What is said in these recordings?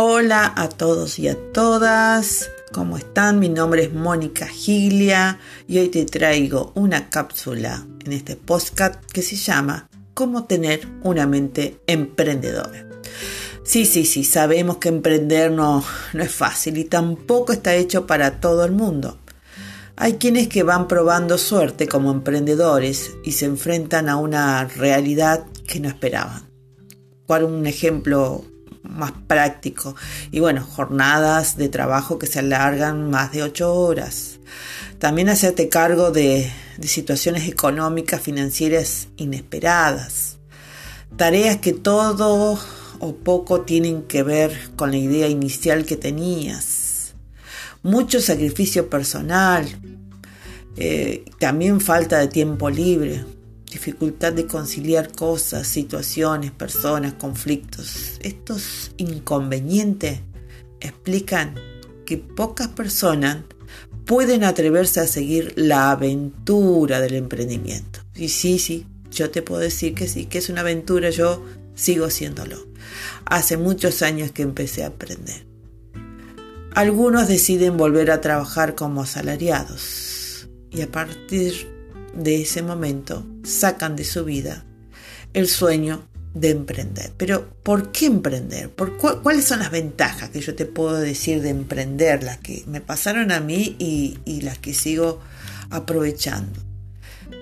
Hola a todos y a todas, ¿cómo están? Mi nombre es Mónica Gilia y hoy te traigo una cápsula en este podcast que se llama Cómo tener una mente emprendedora. Sí, sí, sí, sabemos que emprender no, no es fácil y tampoco está hecho para todo el mundo. Hay quienes que van probando suerte como emprendedores y se enfrentan a una realidad que no esperaban. Por un ejemplo más práctico. Y bueno, jornadas de trabajo que se alargan más de ocho horas. También hacerte cargo de, situaciones económicas, financieras inesperadas. Tareas que todo o poco tienen que ver con la idea inicial que tenías. Mucho sacrificio personal. Eh, también falta de tiempo libre dificultad de conciliar cosas, situaciones, personas, conflictos. Estos inconvenientes explican que pocas personas pueden atreverse a seguir la aventura del emprendimiento. Y sí, sí, yo te puedo decir que sí, que es una aventura, yo sigo haciéndolo. Hace muchos años que empecé a aprender. Algunos deciden volver a trabajar como asalariados y a partir de ese momento sacan de su vida el sueño de emprender. Pero ¿por qué emprender? ¿Por ¿Cuáles son las ventajas que yo te puedo decir de emprender? Las que me pasaron a mí y, y las que sigo aprovechando.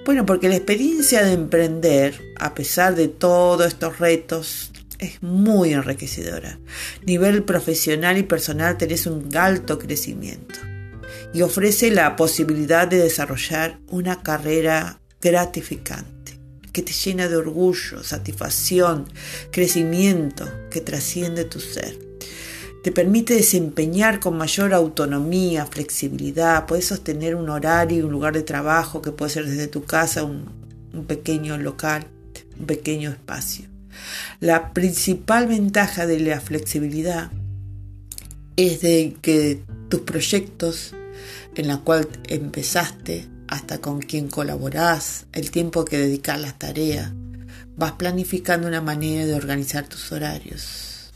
Bueno, porque la experiencia de emprender, a pesar de todos estos retos, es muy enriquecedora. Nivel profesional y personal tenés un alto crecimiento y ofrece la posibilidad de desarrollar una carrera gratificante que te llena de orgullo, satisfacción, crecimiento que trasciende tu ser. Te permite desempeñar con mayor autonomía, flexibilidad, puedes sostener un horario un lugar de trabajo que puede ser desde tu casa, un, un pequeño local, un pequeño espacio. La principal ventaja de la flexibilidad es de que tus proyectos en la cual empezaste hasta con quien colaborás, el tiempo que dedicas a las tareas. Vas planificando una manera de organizar tus horarios.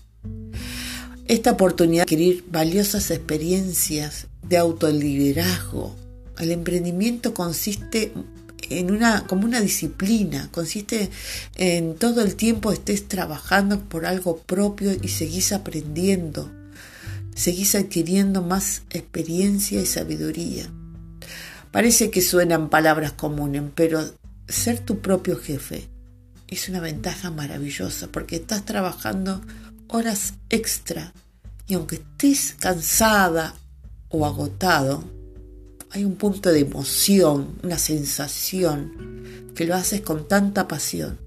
Esta oportunidad de adquirir valiosas experiencias de autoliderazgo. El emprendimiento consiste en una, como una disciplina, consiste en todo el tiempo estés trabajando por algo propio y seguís aprendiendo seguís adquiriendo más experiencia y sabiduría. Parece que suenan palabras comunes, pero ser tu propio jefe es una ventaja maravillosa porque estás trabajando horas extra y aunque estés cansada o agotado, hay un punto de emoción, una sensación que lo haces con tanta pasión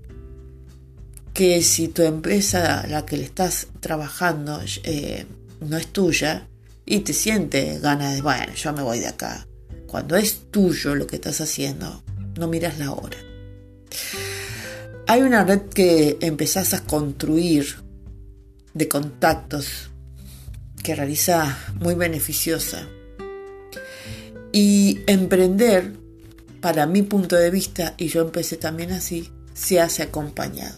que si tu empresa la que le estás trabajando eh, no es tuya y te sientes ganas de, bueno, yo me voy de acá. Cuando es tuyo lo que estás haciendo, no miras la hora. Hay una red que empezás a construir de contactos que realiza muy beneficiosa. Y emprender, para mi punto de vista, y yo empecé también así, se hace acompañado.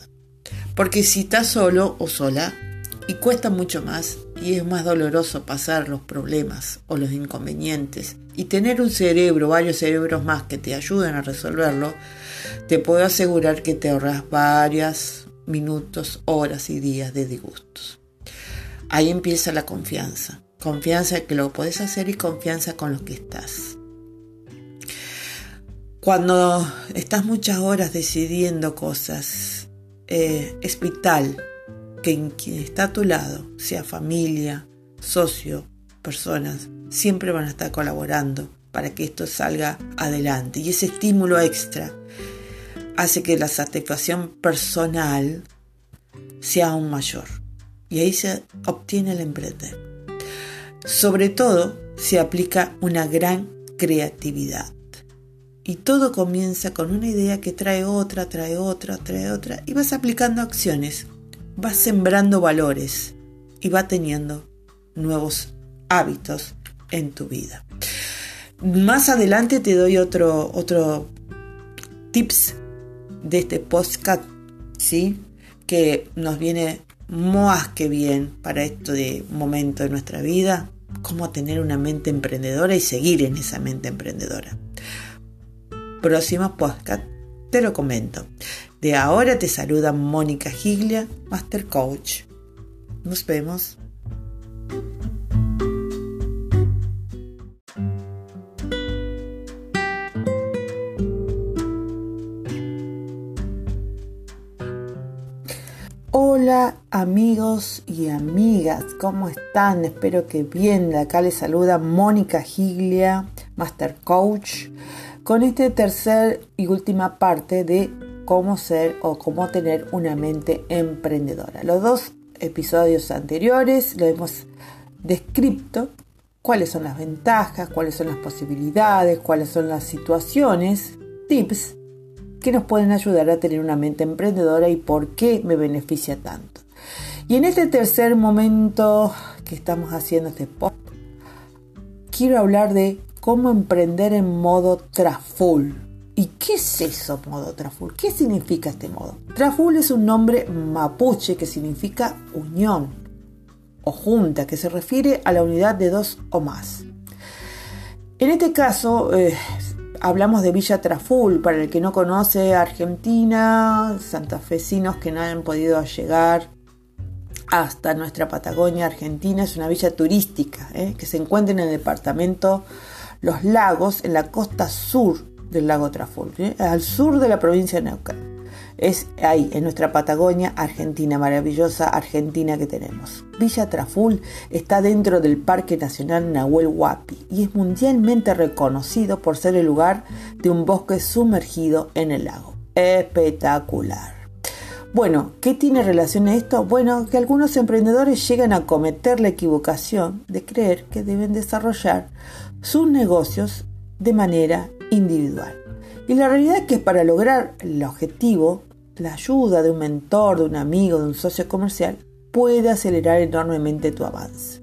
Porque si estás solo o sola, y cuesta mucho más y es más doloroso pasar los problemas o los inconvenientes y tener un cerebro, varios cerebros más que te ayuden a resolverlo, te puedo asegurar que te ahorras varias minutos, horas y días de disgustos. Ahí empieza la confianza, confianza que lo puedes hacer y confianza con lo que estás. Cuando estás muchas horas decidiendo cosas, eh, es vital que quien está a tu lado, sea familia, socio, personas, siempre van a estar colaborando para que esto salga adelante. Y ese estímulo extra hace que la satisfacción personal sea aún mayor. Y ahí se obtiene el emprender. Sobre todo se aplica una gran creatividad. Y todo comienza con una idea que trae otra, trae otra, trae otra. Y vas aplicando acciones va sembrando valores y va teniendo nuevos hábitos en tu vida. Más adelante te doy otro, otro tips de este podcast, ¿sí? Que nos viene más que bien para este momento de nuestra vida cómo tener una mente emprendedora y seguir en esa mente emprendedora. Próximo podcast te lo comento. De ahora te saluda Mónica Giglia, Master Coach. Nos vemos. Hola amigos y amigas, ¿cómo están? Espero que bien. De acá les saluda Mónica Giglia, Master Coach, con esta tercer y última parte de cómo ser o cómo tener una mente emprendedora. Los dos episodios anteriores lo hemos descrito, cuáles son las ventajas, cuáles son las posibilidades, cuáles son las situaciones, tips que nos pueden ayudar a tener una mente emprendedora y por qué me beneficia tanto. Y en este tercer momento que estamos haciendo este post, quiero hablar de cómo emprender en modo traful. ¿Y qué es eso, modo traful? ¿Qué significa este modo? Traful es un nombre mapuche que significa unión o junta, que se refiere a la unidad de dos o más. En este caso, eh, hablamos de Villa Traful, para el que no conoce Argentina, santafesinos que no han podido llegar hasta nuestra Patagonia Argentina, es una villa turística ¿eh? que se encuentra en el departamento Los Lagos, en la costa sur del lago Traful, ¿eh? al sur de la provincia de Neuquén es ahí, en nuestra Patagonia Argentina, maravillosa Argentina que tenemos. Villa Traful está dentro del Parque Nacional Nahuel Huapi y es mundialmente reconocido por ser el lugar de un bosque sumergido en el lago. Espectacular. Bueno, ¿qué tiene relación a esto? Bueno, que algunos emprendedores llegan a cometer la equivocación de creer que deben desarrollar sus negocios de manera individual. Y la realidad es que para lograr el objetivo, la ayuda de un mentor, de un amigo, de un socio comercial, puede acelerar enormemente tu avance.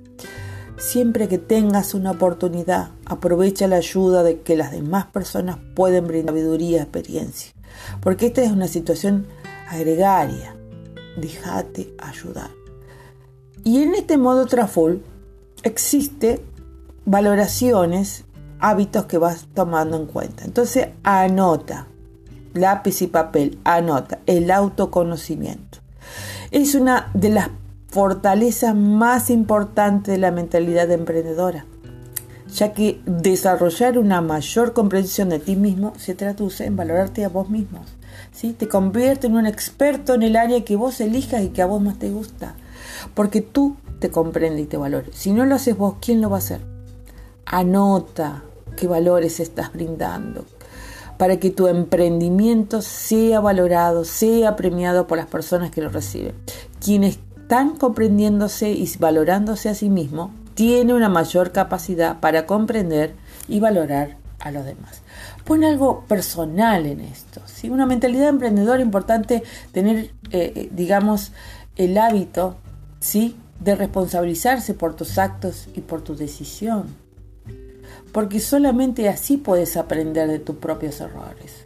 Siempre que tengas una oportunidad, aprovecha la ayuda de que las demás personas pueden brindar sabiduría y experiencia. Porque esta es una situación agregaria. Déjate ayudar. Y en este modo Traful existe valoraciones hábitos que vas tomando en cuenta. Entonces, anota, lápiz y papel, anota, el autoconocimiento. Es una de las fortalezas más importantes de la mentalidad emprendedora, ya que desarrollar una mayor comprensión de ti mismo se traduce en valorarte a vos mismo. ¿sí? Te convierte en un experto en el área que vos elijas y que a vos más te gusta, porque tú te comprendes y te valores. Si no lo haces vos, ¿quién lo va a hacer? Anota, qué valores estás brindando, para que tu emprendimiento sea valorado, sea premiado por las personas que lo reciben. Quienes están comprendiéndose y valorándose a sí mismo, tiene una mayor capacidad para comprender y valorar a los demás. Pon algo personal en esto. ¿sí? Una mentalidad emprendedora importante tener, eh, eh, digamos, el hábito ¿sí? de responsabilizarse por tus actos y por tu decisión porque solamente así puedes aprender de tus propios errores.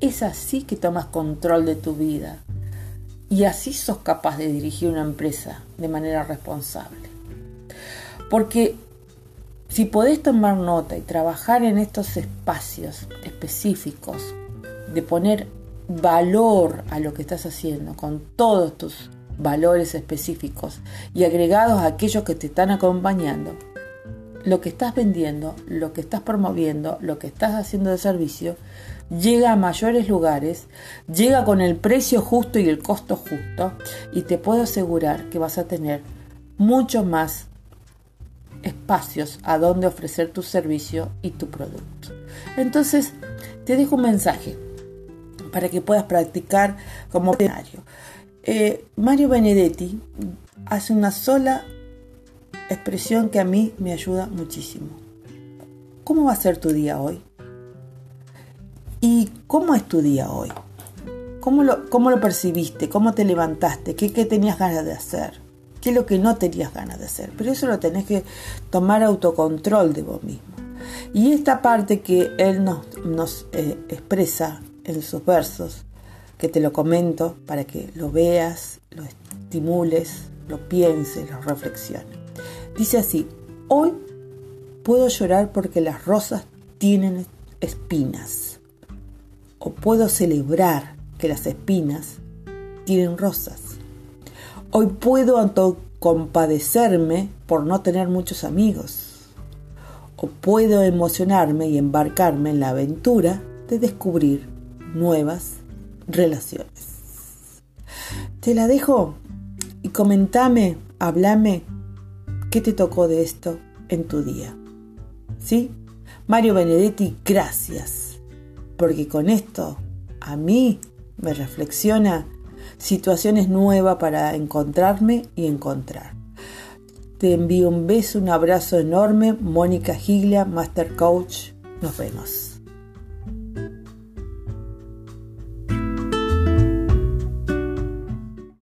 Es así que tomas control de tu vida y así sos capaz de dirigir una empresa de manera responsable. Porque si podés tomar nota y trabajar en estos espacios específicos, de poner valor a lo que estás haciendo con todos tus valores específicos y agregados a aquellos que te están acompañando, lo que estás vendiendo, lo que estás promoviendo, lo que estás haciendo de servicio, llega a mayores lugares, llega con el precio justo y el costo justo y te puedo asegurar que vas a tener mucho más espacios a donde ofrecer tu servicio y tu producto. Entonces, te dejo un mensaje para que puedas practicar como escenario. Eh, Mario Benedetti hace una sola expresión que a mí me ayuda muchísimo. ¿Cómo va a ser tu día hoy? ¿Y cómo es tu día hoy? ¿Cómo lo, cómo lo percibiste? ¿Cómo te levantaste? ¿Qué, ¿Qué, tenías ganas de hacer? ¿Qué es lo que no tenías ganas de hacer? Pero eso lo tenés que tomar autocontrol de vos mismo. Y esta parte que él nos, nos eh, expresa en sus versos, que te lo comento para que lo veas, lo estimules, lo pienses, lo reflexiones. Dice así, hoy puedo llorar porque las rosas tienen espinas. O puedo celebrar que las espinas tienen rosas. Hoy puedo compadecerme por no tener muchos amigos. O puedo emocionarme y embarcarme en la aventura de descubrir nuevas relaciones. Te la dejo y comentame, hablame qué te tocó de esto en tu día. ¿Sí? Mario Benedetti, gracias, porque con esto a mí me reflexiona situaciones nuevas para encontrarme y encontrar. Te envío un beso, un abrazo enorme. Mónica Giglia, Master Coach. Nos vemos.